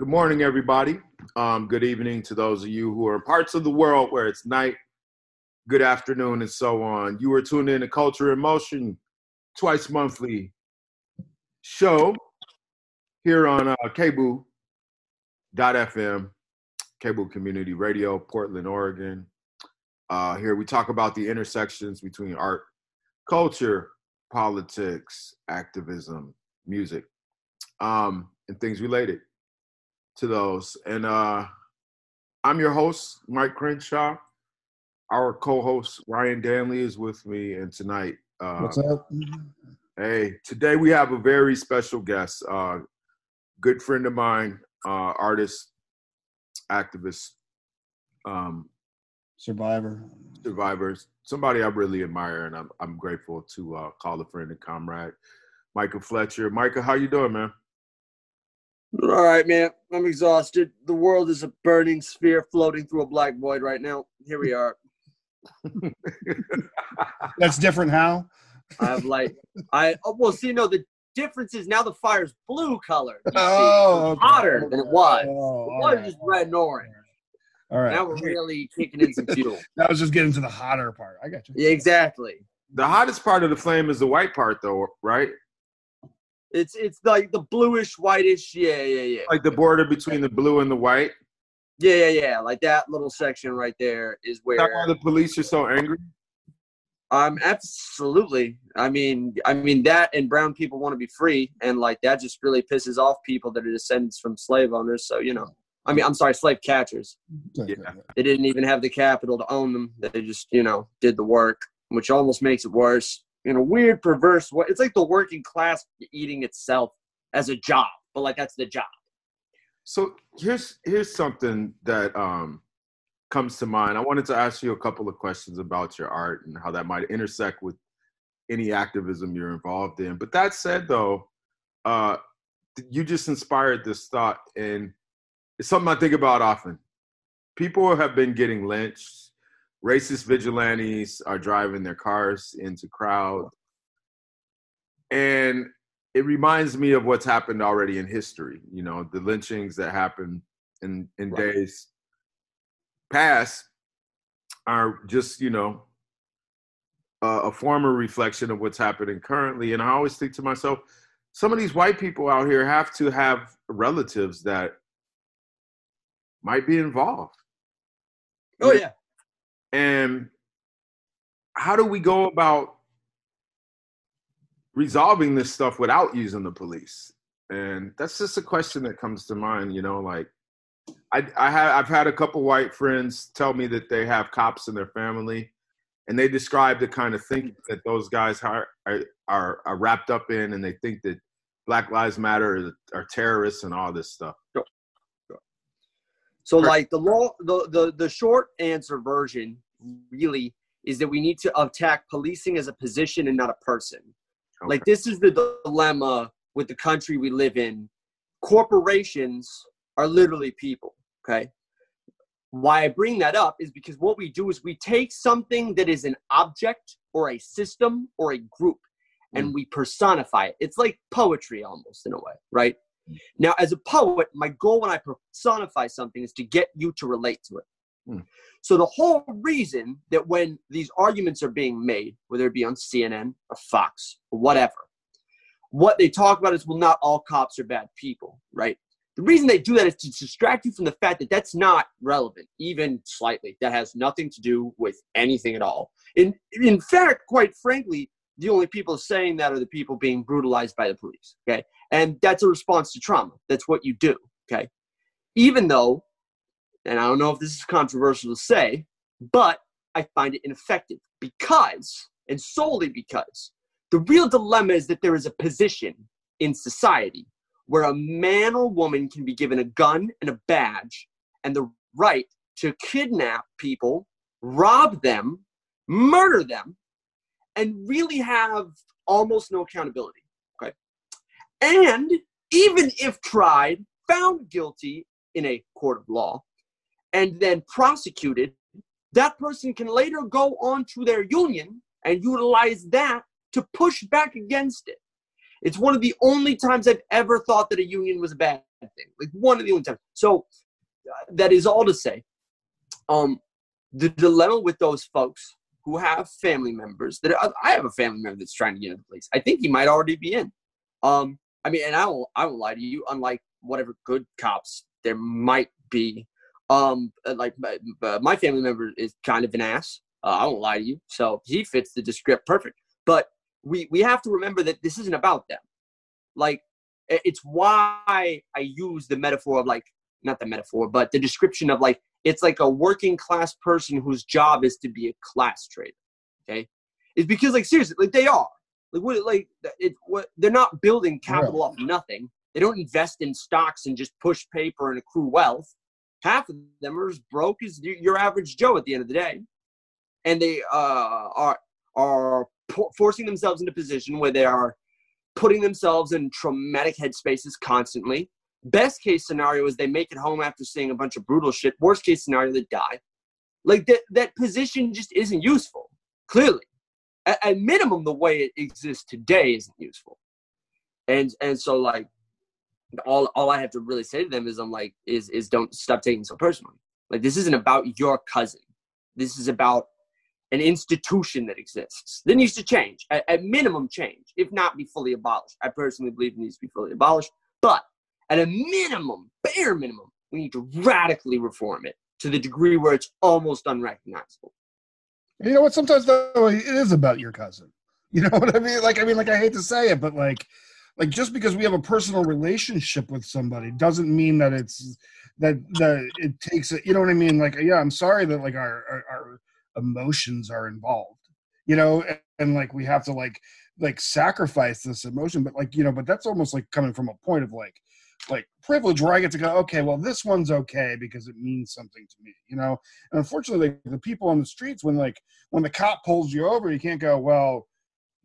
Good morning, everybody. Um, good evening to those of you who are in parts of the world where it's night, good afternoon, and so on. You are tuned in to Culture in Motion, twice monthly show here on uh, KBOO.FM, KBOO Community Radio, Portland, Oregon. Uh, here we talk about the intersections between art, culture, politics, activism, music, um, and things related to those. And uh, I'm your host, Mike Crenshaw. Our co-host Ryan Danley is with me, and tonight, uh, What's up? hey, today we have a very special guest, uh, good friend of mine, uh, artist, activist, um, Survivor. survivors, somebody I really admire, and I'm I'm grateful to uh, call a friend and comrade, Micah Fletcher. Micah, how you doing, man? All right, man. I'm exhausted. The world is a burning sphere floating through a black void right now. Here we are. That's different. How? I have like, I oh, well, see, no, the difference is now the fire's blue color. you see. Oh, It's hotter than it was. Oh, It all was right. just red and orange. All right. Now we're really kicking in some fuel. That was just getting to the hotter part. I got you. Yeah, exactly. the hottest part of the flame is the white part, though, right? It's it's like the bluish, whitish. Yeah, yeah, yeah. Like the border between the blue and the white. Yeah, yeah, yeah. Like that little section right there is Is that why the police are so angry? Um, absolutely. I mean, I mean that, and brown people want to be free, and like that just really pisses off people that are descendants from slave owners. So you know, I mean, I'm sorry, slave catchers. Yeah. They didn't even have the capital to own them. They just, you know, did the work, which almost makes it worse in a weird, perverse way. It's like the working class eating itself as a job, but like that's the job. So here's here's something that um, comes to mind. I wanted to ask you a couple of questions about your art and how that might intersect with any activism you're involved in. But that said, though, uh, you just inspired this thought, and it's something I think about often. People have been getting lynched. Racist vigilantes are driving their cars into crowds, and it reminds me of what's happened already in history. You know, the lynchings that happened in in Right. days past are just you know a, a former reflection of what's happening currently. And I always think to myself, some of these white people out here have to have relatives that might be involved. Oh yeah. And how do we go about resolving this stuff without using the police? And that's just a question that comes to mind, you know, like I I have I've had a couple white friends tell me that they have cops in their family and they describe the kind of thinking that those guys are are, are, wrapped up in and they think that Black Lives Matter are, are terrorists and all this stuff. So like the law, the, the the short answer version really is that we need to attack policing as a position and not a person. Like this is the dilemma with the country we live in. Corporations are literally people. Okay. Why I bring that up is because what we do is we take something that is an object or a system or a group and mm. we personify it. It's like poetry almost in a way, right? Now, as a poet, my goal when I personify something is to get you to relate to it. Hmm. So the whole reason that when these arguments are being made, whether it be on CNN or Fox or whatever, what they talk about is, well, not all cops are bad people, right? The reason they do that is to distract you from the fact that that's not relevant, even slightly. That has nothing to do with anything at all. In in fact, quite frankly, the only people saying that are the people being brutalized by the police. Okay, and that's a response to trauma. That's what you do. Okay, even though, and I don't know if this is controversial to say, but I find it ineffective because, and solely because, the real dilemma is that there is a position in society where a man or woman can be given a gun and a badge and the right to kidnap people, rob them, murder them, and really have almost no accountability. And even if tried, found guilty in a court of law, and then prosecuted, that person can later go on to their union and utilize that to push back against it. It's one of the only times I've ever thought that a union was a bad thing. Like one of the only times. So uh, that is all to say. Um, the dilemma with those folks who have family members that are, I have a family member that's trying to get into the police. I think he might already be in. Um, I mean, and I won't, I won't lie to you. Unlike whatever good cops there might be, um, like my, uh, my family member is kind of an ass. Uh, I won't lie to you. So he fits the descript perfect. But we we have to remember that this isn't about them. Like it's why I use the metaphor of like not the metaphor, but the description of like it's like a working class person whose job is to be a class traitor. Okay, it's because like seriously, like they are like what like it what they're not building capital off nothing. They don't invest in stocks and just push paper and accrue wealth. Half of them are as broke as your average Joe at the end of the day, and they uh, are are forcing themselves into a position where they are putting themselves in traumatic headspaces constantly Best case scenario is they make it home after seeing a bunch of brutal shit. Worst case scenario, they die. Like that, that position just isn't useful. Clearly, at, at minimum, the way it exists today isn't useful. And and so like, all all I have to really say to them is I'm like is is don't stop taking so personally. Like this isn't about your cousin. This is about an institution that exists that needs to change. At, at minimum, change, if not be fully abolished. I personally believe it needs to be fully abolished, but at a minimum, bare minimum, we need to radically reform it to the degree where it's almost unrecognizable. You know what? Sometimes though, it is about your cousin. You know what I mean? Like, I mean, like I hate to say it, but like, like just because we have a personal relationship with somebody doesn't mean that it's that that it takes it. You know what I mean? Like, yeah, I'm sorry that like our our, our emotions are involved. You know, and, and like we have to like like sacrifice this emotion, but like you know, but that's almost like coming from a point of like like privilege where I get to go, okay, well, this one's okay because it means something to me, you know. And unfortunately, the people on the streets, when like when the cop pulls you over, you can't go, well,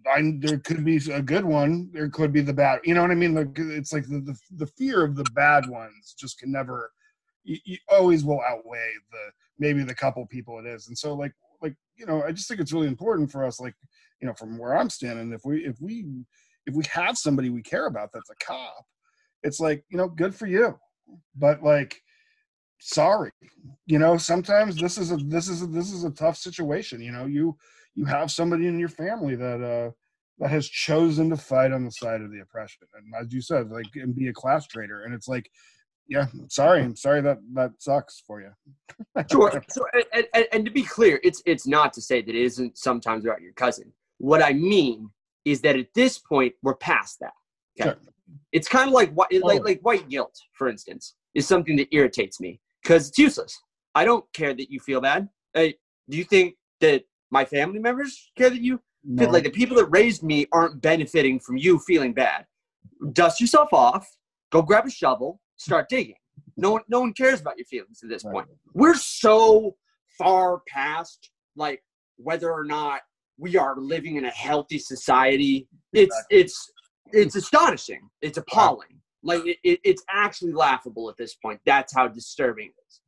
I, there could be a good one, there could be the bad. You know what I mean? Like it's like the the, the fear of the bad ones just can never. You, you always will outweigh the maybe the couple people it is, and so like like you know, I just think it's really important for us, like you know, from where I'm standing, if we if we if we have somebody we care about that's a cop it's like you know good for you. But like sorry you know sometimes this is a this is a this is a tough situation you know you you have somebody in your family that uh that has chosen to fight on the side of the oppression. And as you said like and be a class traitor. And it's like yeah sorry i'm sorry that that sucks for you. Sure. So and, and, and to be clear it's it's not to say that it isn't sometimes about your cousin. What i mean is that at this point we're past that. Okay? Sure. It's kind of like like oh. like white guilt, for instance, is something that irritates me because it's useless. I don't care that you feel bad. Hey, do you think that my family members care that you? No. Like the people that raised me aren't benefiting from you feeling bad. Dust yourself off. Go grab a shovel. Start digging. No one, no one cares about your feelings at this right. point. We're so far past like whether or not we are living in a healthy society. It's exactly. it's it's astonishing. It's appalling. Like it, it, it's actually laughable at this point. That's how disturbing it is.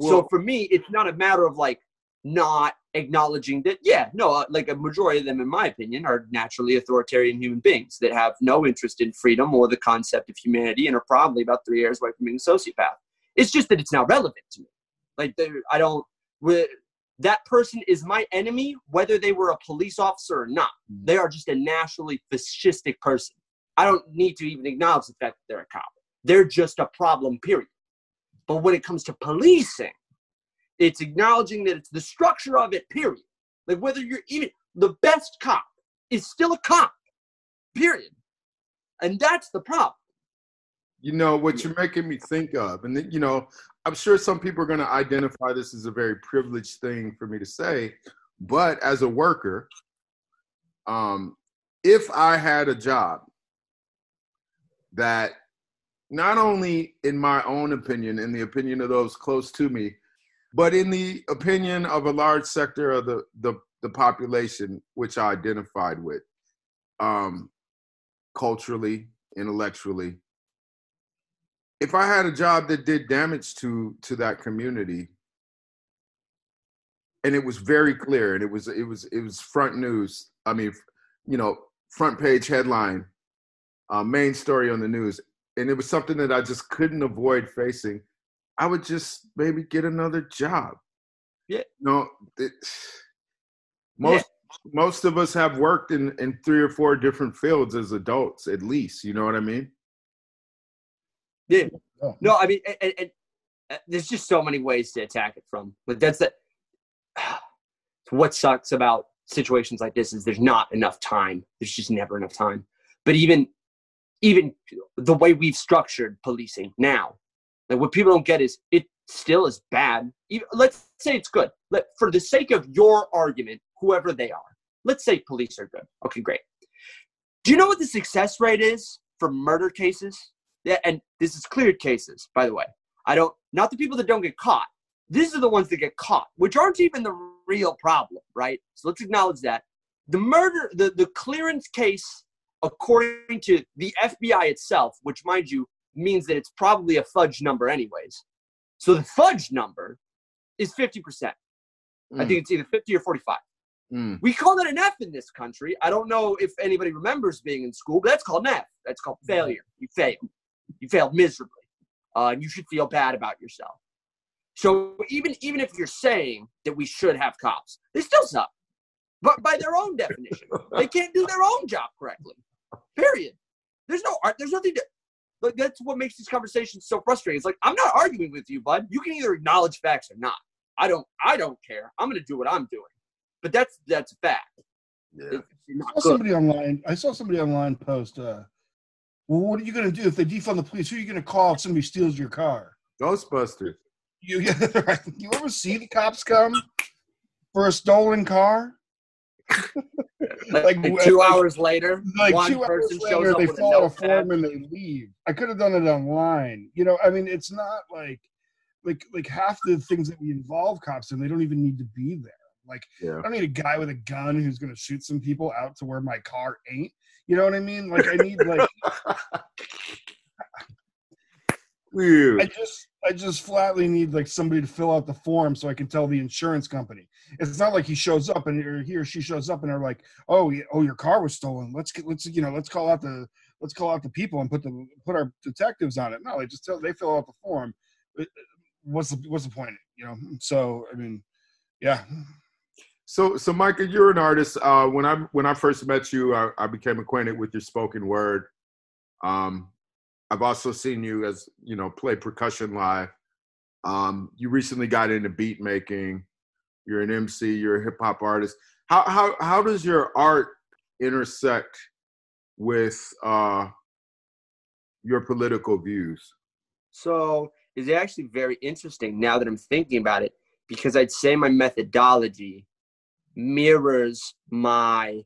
So for me, it's not a matter of like not acknowledging that. Yeah, no, uh, like a majority of them, in my opinion, are naturally authoritarian human beings that have no interest in freedom or the concept of humanity and are probably about three years away from being a sociopath. It's just that it's not relevant to me. Like I don't. That person is my enemy, whether they were a police officer or not. Mm. They are just a nationally fascistic person. I don't need to even acknowledge the fact that they're a cop. They're just a problem, period. But when it comes to policing, it's acknowledging that it's the structure of it, period. Like whether you're even the best cop is still a cop, period. And that's the problem. You know what you're making me think of, and you know, I'm sure some people are going to identify this as a very privileged thing for me to say, but as a worker, um, if I had a job that not only in my own opinion, in the opinion of those close to me, but in the opinion of a large sector of the, the, the population which I identified with, um, culturally, intellectually, if I had a job that did damage to to that community, and it was very clear, and it was it was it was front news. I mean, you know, front page headline, uh, main story on the news. and it was something that I just couldn't avoid facing, I would just maybe get another job. Yeah. No, it, most most of us have worked in in three or four different fields as adults, at least. You know what I mean? Yeah. No, I mean, and, and, uh, there's just so many ways to attack it from. But that's the what sucks about situations like this is there's not enough time. There's just never enough time. But even even the way we've structured policing now, like what people don't get is it still is bad. Even, let's say it's good. Let, for the sake of your argument, whoever they are, let's say police are good. Okay, great. Do you know what the success rate is for murder cases? Yeah, and this is cleared cases, by the way. I don't, not the people that don't get caught. These are the ones that get caught, which aren't even the real problem, right? So let's acknowledge that. The murder, the, the clearance case, according to the FBI itself, which, mind you, means that it's probably a fudge number, anyways. So the fudge number is 50%. I Mm, think it's either 50 or 45. mm. We call that an F in this country. I don't know if anybody remembers being in school, but that's called an F. That's called failure. You failed. You failed miserably. Uh, and you should feel bad about yourself. So even even if you're saying that we should have cops, they still suck. But by their own definition, they can't do their own job correctly. Period. There's no art. There's nothing to. Like that's what makes these conversations so frustrating. It's like I'm not arguing with you, bud. You can either acknowledge facts or not. I don't. I don't care. I'm going to do what I'm doing. But that's that's a fact. Yeah. I saw good. somebody online. I saw somebody online post. Uh, well, what are you going to do if they defund the police? Who are you going to call if somebody steals your car? Ghostbusters. You, you ever see the cops come for a stolen car? Like, like, like two like- hours later, Like one two hours person later, shows up they with a fill out a form and they leave. I could have done it online. You know, I mean, it's not like, like, like half the things that we involve cops in, they don't even need to be there. Like, Yeah. I don't need a guy with a gun who's going to shoot some people out to where my car ain't. You know what I mean? Like, I need like. I just I just flatly need like somebody to fill out the form so I can tell the insurance company. It's not like he shows up and or he or she shows up and they're like, "Oh, oh, your car was stolen. Let's get let's you know let's call out the let's call out the people and put the put our detectives on it." No, they just tell they fill out the form. What's the what's the point? You know. So I mean, yeah. So, so Micah, you're an artist. Uh, when I when I first met you, I, I became acquainted with your spoken word. Um, I've also seen you as you know play percussion live. Um, you recently got into beat making. You're an MC. You're a hip hop artist. How how how does your art intersect with uh, your political views? So it's actually very interesting now that I'm thinking about it because I'd say my methodology mirrors my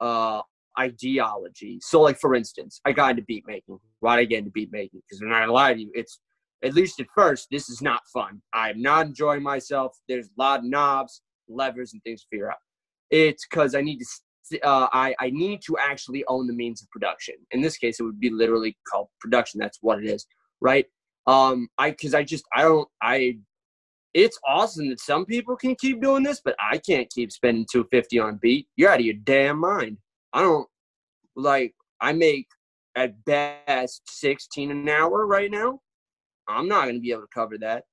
uh, ideology. So, like for instance, I got into beat making. Why did I get into beat making? Because I'm not gonna lie to you, it's at least at first, this is not fun. I'm not enjoying myself. There's a lot of knobs, levers, and things to figure out. It's because I need to. Uh, I I need to actually own the means of production. In this case, it would be literally called production. That's what it is, right? Um, I because I just I don't I. It's awesome that some people can keep doing this, but I can't keep spending two fifty on a beat. You're out of your damn mind. I don't like. I make at best sixteen an hour right now. I'm not gonna be able to cover that.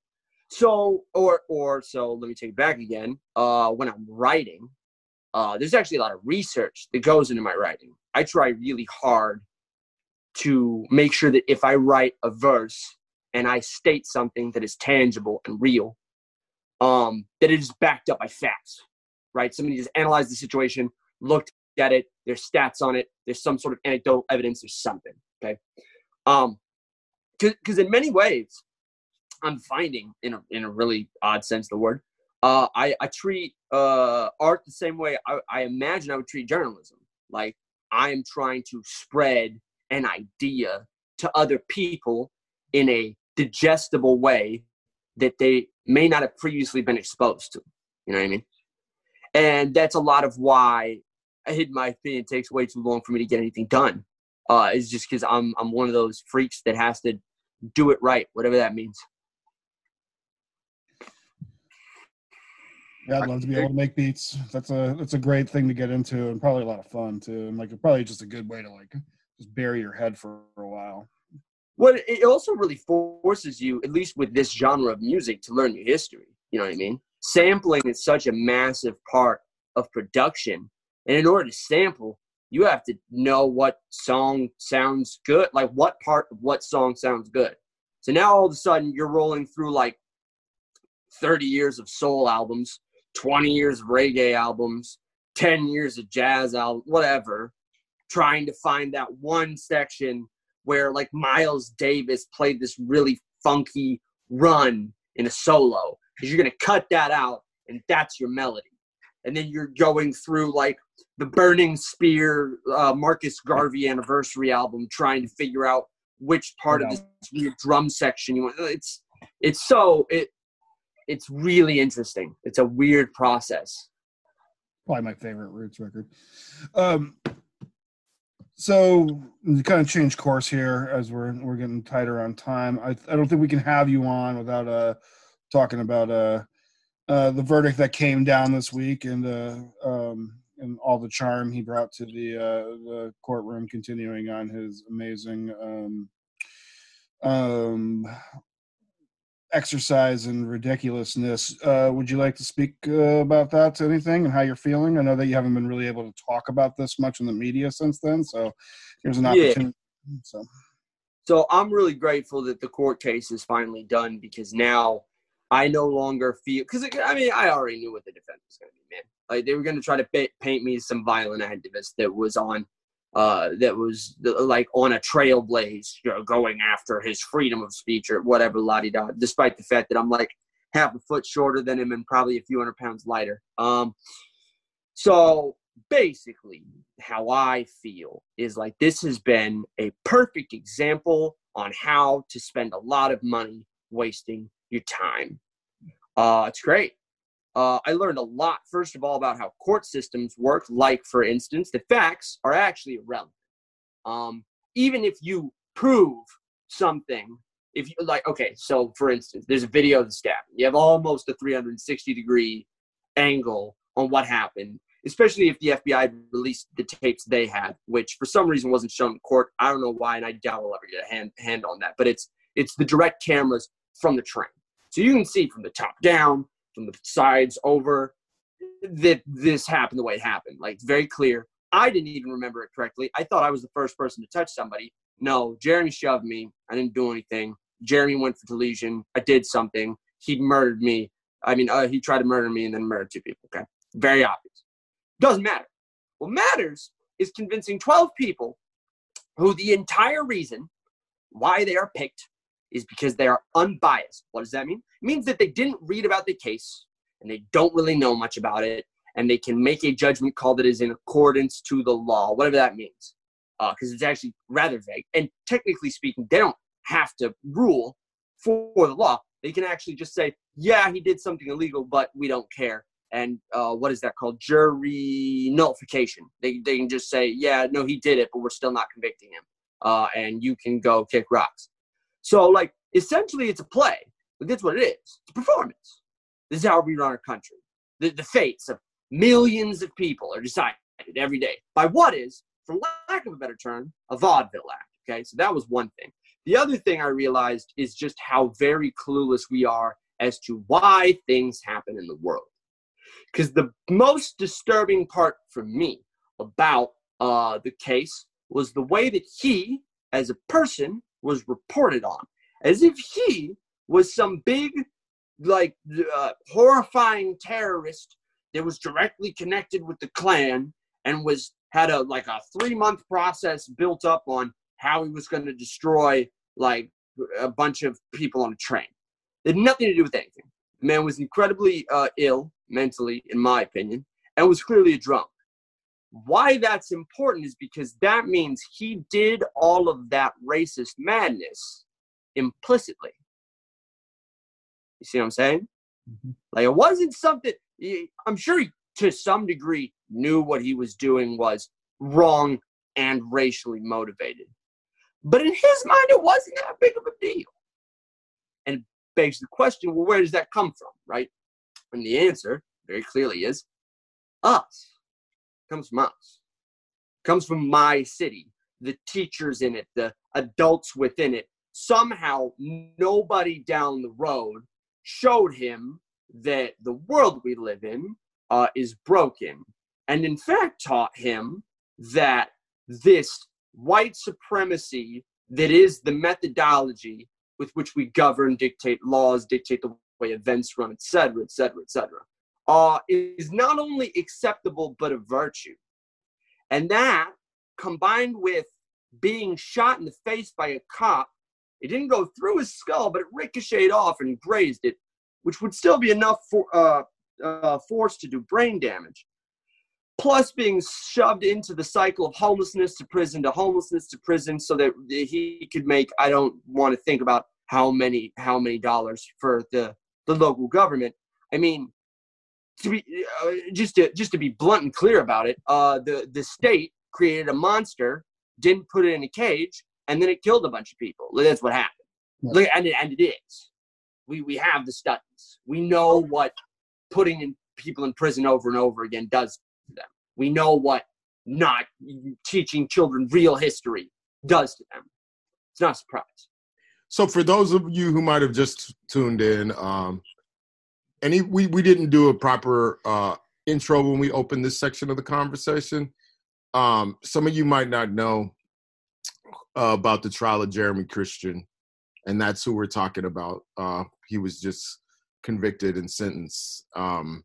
So or or so let me take it back again. Uh, when I'm writing, uh, there's actually a lot of research that goes into my writing. I try really hard to make sure that if I write a verse and I state something that is tangible and real, um, that it is backed up by facts, right? Somebody just analyzed the situation, looked at it, there's stats on it, there's some sort of anecdotal evidence, there's something, okay? Um, because in many ways, I'm finding, in a, in a really odd sense the word, uh, I, I treat uh, art the same way I, I imagine I would treat journalism. Like I am trying to spread an idea to other people in a digestible way that they may not have previously been exposed to. You know what I mean? And that's a lot of why, I in my opinion, it takes way too long for me to get anything done. Uh, is just because I'm I'm one of those freaks that has to do it right, whatever that means. Yeah, I'd love to be able to make beats. That's a that's a great thing to get into and probably a lot of fun too. And like probably just a good way to like just bury your head for a while. What it also really forces you, at least with this genre of music, to learn your history. You know what I mean? Sampling is such a massive part of production, and in order to sample, you have to know what song sounds good, like what part of what song sounds good. So now all of a sudden you're rolling through like 30 years of soul albums, 20 years of reggae albums, 10 years of jazz albums, whatever, trying to find that one section where like Miles Davis played this really funky run in a solo because you're going to cut that out and that's your melody. And then you're going through like the Burning Spear uh, Marcus Garvey anniversary album trying to figure out which part of this weird drum section you want. It's it's so it it's really interesting. It's a weird process. Probably my favorite Roots record. Um, so kind of change course here as we're we're getting tighter on time. I I don't think we can have you on without uh talking about uh, uh the verdict that came down this week and uh um and all the charm he brought to the uh the courtroom continuing on his amazing um um exercise and ridiculousness. Uh, would you like to speak uh, about that to anything and how you're feeling? I know that you haven't been really able to talk about this much in the media since then, so here's an opportunity. Yeah. So. so I'm really grateful that the court case is finally done because now I no longer feel because I mean I already knew what the defense was going to be, man. Like they were going to try to paint me as some violent activist that was on uh, that was like on a trailblaze, you know, going after his freedom of speech or whatever, la di da. Despite the fact that I'm like half a foot shorter than him and probably a few hundred pounds lighter. Um, so basically, how I feel is like this has been a perfect example on how to spend a lot of money wasting your time. Uh, it's great uh, I learned a lot, first of all, about how court systems work. Like, for instance, the facts are actually irrelevant. Um, even if you prove something, if you like, okay, so for instance, there's a video of the stabbing. You have almost a 360 degree angle on what happened, especially if the FBI released the tapes they had, which for some reason wasn't shown in court. I don't know why, and I doubt we'll ever get a hand hand on that. But it's it's the direct cameras from the train, so you can see from the top down from the sides over that this happened the way it happened. Like very clear. I didn't even remember it correctly. I thought I was the first person to touch somebody. No, Jeremy shoved me. I didn't do anything. Jeremy went for collusion. I did something. He murdered me. I mean, uh, he tried to murder me and then murdered two people. Okay, very obvious. Doesn't matter. What matters is convincing 12 people who the entire reason why they are picked is because they are unbiased. What does that mean? It means that they didn't read about the case and they don't really know much about it and they can make a judgment call that is in accordance to the law, whatever that means, because uh, it's actually rather vague. And technically speaking, they don't have to rule for the law. They can actually just say, yeah, he did something illegal, but we don't care. And uh, what is that called? Jury nullification. They, they can just say, yeah, no, he did it, but we're still not convicting him. Uh, and you can go kick rocks. So, like, essentially, it's a play, but that's what it is. It's a performance. This is how we run our country. The, the fates of millions of people are decided every day by what is, for lack of a better term, a vaudeville act. Okay, so that was one thing. The other thing I realized is just how very clueless we are as to why things happen in the world. Because the most disturbing part for me about uh, the case was the way that he, as a person, was reported on, as if he was some big, like, uh, horrifying terrorist that was directly connected with the Klan and was had a like a three month process built up on how he was going to destroy like a bunch of people on a train. It had nothing to do with anything. The man was incredibly uh, ill mentally, in my opinion, and was clearly a drunk. Why that's important is because that means he did all of that racist madness implicitly. You see what I'm saying? Mm-hmm. Like it wasn't something, I'm sure he, to some degree, knew what he was doing was wrong and racially motivated. But in his mind, it wasn't that big of a deal. And it begs the question well, where does that come from, right? And the answer very clearly is us comes from us, comes from my city, the teachers in it, the adults within it, somehow nobody down the road showed him that the world we live in uh, is broken, and in fact taught him that this white supremacy that is the methodology with which we govern, dictate laws, dictate the way events run, etc., etc., etc., uh, is not only acceptable but a virtue. And that, combined with being shot in the face by a cop, it didn't go through his skull, but it ricocheted off and grazed it, which would still be enough for uh, uh, force to do brain damage. Plus, being shoved into the cycle of homelessness to prison to homelessness to prison, so that he could make. I don't want to think about how many how many dollars for the the local government. I mean, to be uh, just to just to be blunt and clear about it, uh, the the state created a monster, didn't put it in a cage, and then it killed a bunch of people. That's what happened. Yeah. And, it, and it is. We we have the studies. We know what putting in people in prison over and over again does to them. We know what not teaching children real history does to them. It's not a surprise. So, for those of you who might have just tuned in, um, and we we didn't do a proper uh, intro when we opened this section of the conversation. Um, some of you might not know uh, about the trial of Jeremy Christian, and that's who we're talking about. Uh, he was just convicted and sentenced um,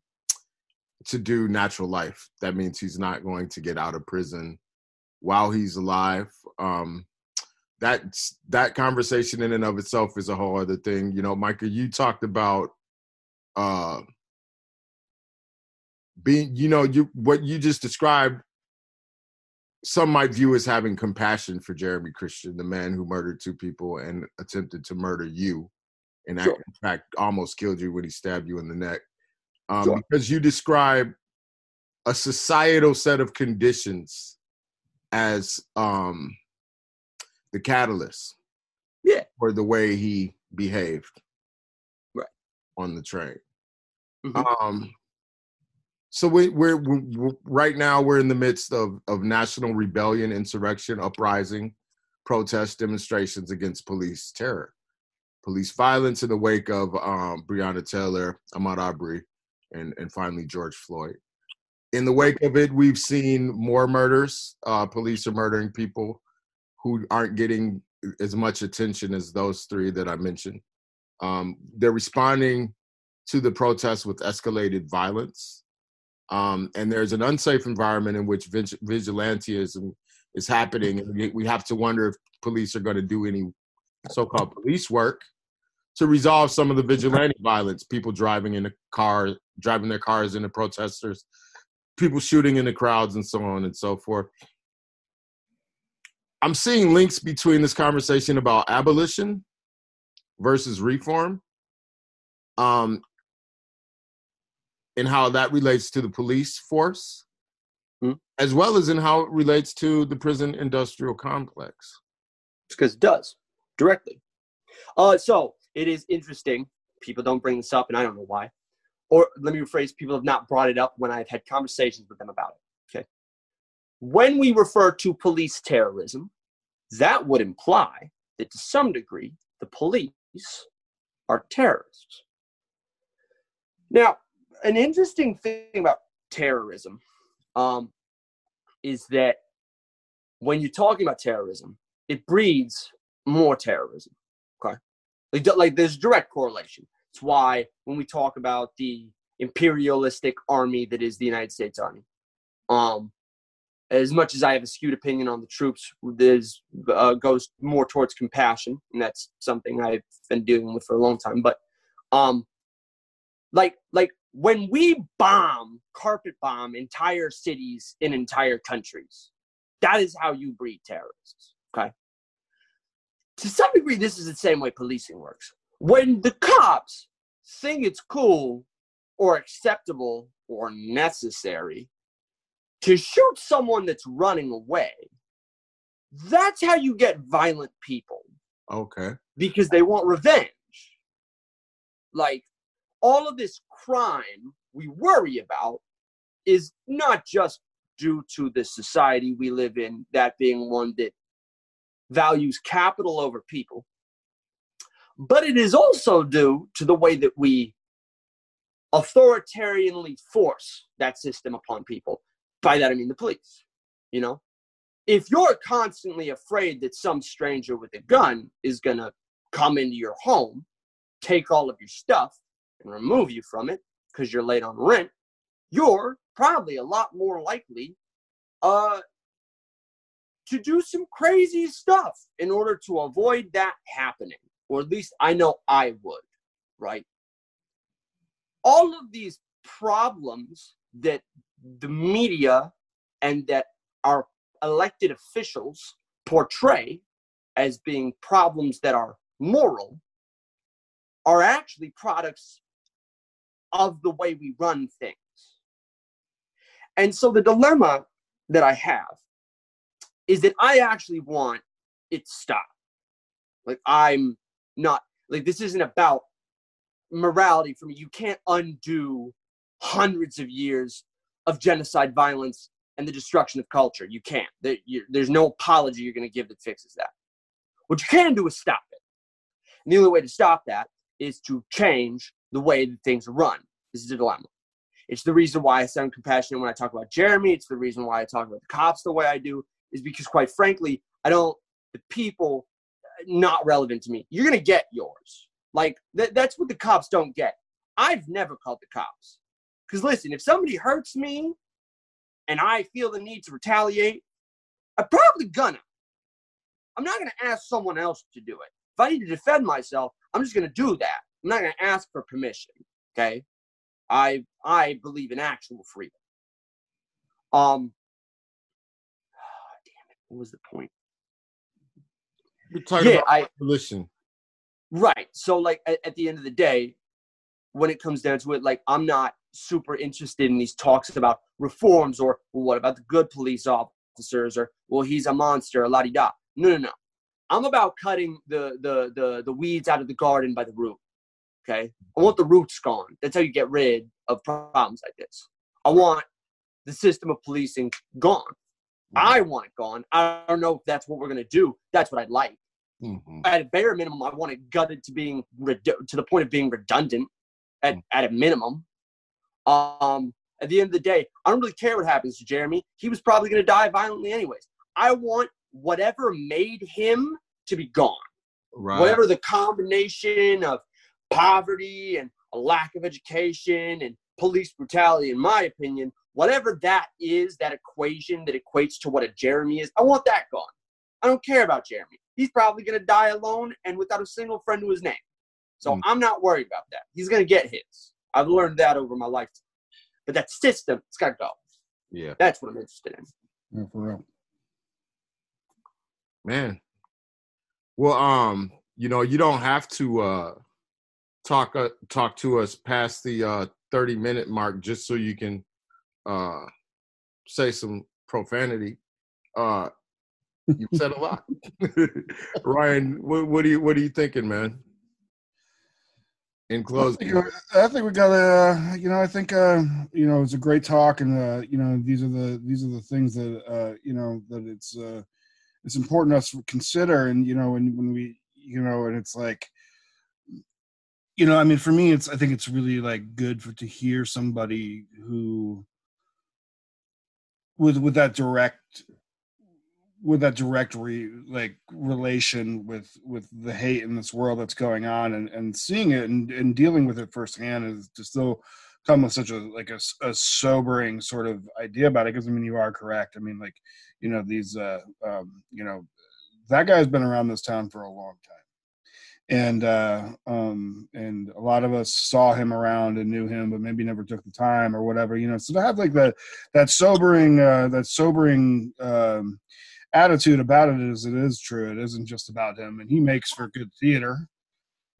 to do natural life. That means he's not going to get out of prison while he's alive. Um, that that conversation in and of itself is a whole other thing. You know, Micah, you talked about uh, being, you know, you what you just described some might view as having compassion for Jeremy Christian, the man who murdered two people and attempted to murder you, and sure. in fact almost killed you when he stabbed you in the neck. Um, sure. Because you describe a societal set of conditions as um, the catalyst, yeah, for the way he behaved, on the train. Mm-hmm. Um, so we, we're, we're, right now we're in the midst of of national rebellion, insurrection, uprising, protest, demonstrations against police terror, police violence in the wake of um, Breonna Taylor, Ahmaud Arbery, and and finally George Floyd. In the wake of it, we've seen more murders. Uh, police are murdering people who aren't getting as much attention as those three that I mentioned. Um, they're responding to the protests with escalated violence um, and there's an unsafe environment in which vigilantism is happening. And we have to wonder if police are going to do any so-called police work to resolve some of the vigilante violence. People driving in a car, driving their cars into protesters, people shooting in the crowds, and so on and so forth. I'm seeing links between this conversation about abolition versus reform. Um, in how that relates to the police force, mm-hmm. as well as in how it relates to the prison industrial complex. Because it does directly. Uh, so it is interesting. People don't bring this up, and I don't know why. Or let me rephrase: people have not brought it up when I've had conversations with them about it. Okay. When we refer to police terrorism, that would imply that to some degree the police are terrorists. Now, an interesting thing about terrorism um, is that when you're talking about terrorism, it breeds more terrorism. Okay, like, like there's direct correlation. It's why when we talk about the imperialistic army that is the United States Army, um, as much as I have a skewed opinion on the troops, this uh, goes more towards compassion, and that's something I've been dealing with for a long time. But um, like like when we bomb, carpet bomb entire cities in entire countries, that is how you breed terrorists. Okay. To some degree, this is the same way policing works. When the cops think it's cool or acceptable or necessary to shoot someone that's running away, that's how you get violent people. Okay. Because they want revenge. Like, all of this crime we worry about is not just due to the society we live in, that being one that values capital over people, but it is also due to the way that we authoritarianly force that system upon people. By that I mean the police. You know, if you're constantly afraid that some stranger with a gun is gonna come into your home, take all of your stuff, and remove you from it because you're late on rent, you're probably a lot more likely uh, to do some crazy stuff in order to avoid that happening. Or at least I know I would, right? All of these problems that the media and that our elected officials portray as being problems that are moral are actually products of the way we run things. And so the dilemma that I have is that I actually want it stopped. Like I'm not like this isn't about morality for me. You can't undo hundreds of years of genocide violence and the destruction of culture. You can't. There's no apology you're going to give that fixes that. What you can do is stop it. And the only way to stop that is to change the way that things run. This is a dilemma. It's the reason why I sound compassionate when I talk about Jeremy. It's the reason why I talk about the cops the way I do, is because quite frankly, I don't, the people, uh, not relevant to me. You're going to get yours. Like, th- that's what the cops don't get. I've never called the cops. Because listen, if somebody hurts me and I feel the need to retaliate, I'm probably gonna. I'm not gonna ask someone else to do it. If I need to defend myself, I'm just gonna do that. I'm not gonna ask for permission. Okay. I I believe in actual freedom. Um damn it, what was the point? You're talking Yeah, about I. Right. So like at, at the end of the day, when it comes down to it, like I'm not super interested in these talks about reforms or well, what about the good police officers or well he's a monster, a la di da. No, no, no. I'm about cutting the the the the weeds out of the garden by the root. Okay. I want the roots gone. That's how you get rid of problems like this. I want the system of policing gone. I want it gone. I don't know if that's what we're gonna do. That's what I'd like Mhm. at a bare minimum, I want it gutted to being to the point of being redundant at, at a minimum. Um, at the end of the day, I don't really care what happens to Jeremy. He was probably going to die violently anyways. I want whatever made him to be gone. Right. Whatever the combination of poverty and a lack of education and police brutality, in my opinion, whatever that is, that equation that equates to what a Jeremy is, I want that gone. I don't care about Jeremy. He's probably going to die alone and without a single friend to his name. So Mm. I'm not worried about that. He's going to get his. I've learned that over my lifetime. But that system, it's got to go. Yeah, That's what I'm interested in. Yeah, for real. man. Well, um, you know, you don't have to uh talk uh, talk to us past the uh 30 minute mark just so you can uh say some profanity. Uh you said a lot. Ryan, what, what are you what are you thinking, man? In I closing. think, I think we got to, you know, I think, uh, you know, it's a great talk, and uh, you know, these are the these are the things that, uh, you know, that it's uh, it's important us to consider, and you know, when when we, you know, and it's like, you know, I mean, for me, it's I think it's really like good for to hear somebody who, with with that direct with that direct re, like relation with with the hate in this world that's going on and and seeing it and, and dealing with it firsthand is to still come with such a like a, a sobering sort of idea about it because i mean you are correct. I mean like you know these uh um you know that guy's been around this town for a long time. And uh um and a lot of us saw him around and knew him but maybe never took the time or whatever you know so to have like that that sobering uh that sobering um attitude about it is it is true. It isn't just about him, and he makes for good theater,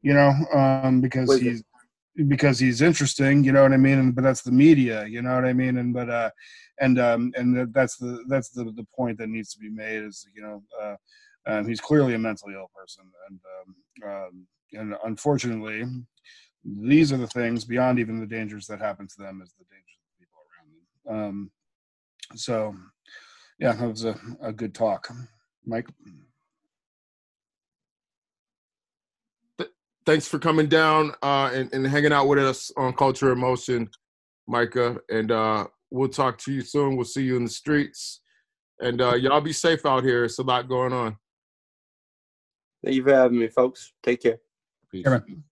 you know, um, because Wait, he's because he's interesting, you know what I mean. And but that's the media, you know what I mean. And but uh, and um, and that's the that's the the point that needs to be made is you know uh, um, he's clearly a mentally ill person, and um, um, and unfortunately, these are the things beyond even the dangers that happen to them is the dangers of the people around them. Um, so yeah, that was a, a good talk. Mike? thanks for coming down uh, and, and hanging out with us on Culture in Motion, Micah. And uh, we'll talk to you soon. We'll see you in the streets. And uh, y'all be safe out here. It's a lot going on. Thank you for having me, folks. Take care. Peace. Yeah, man.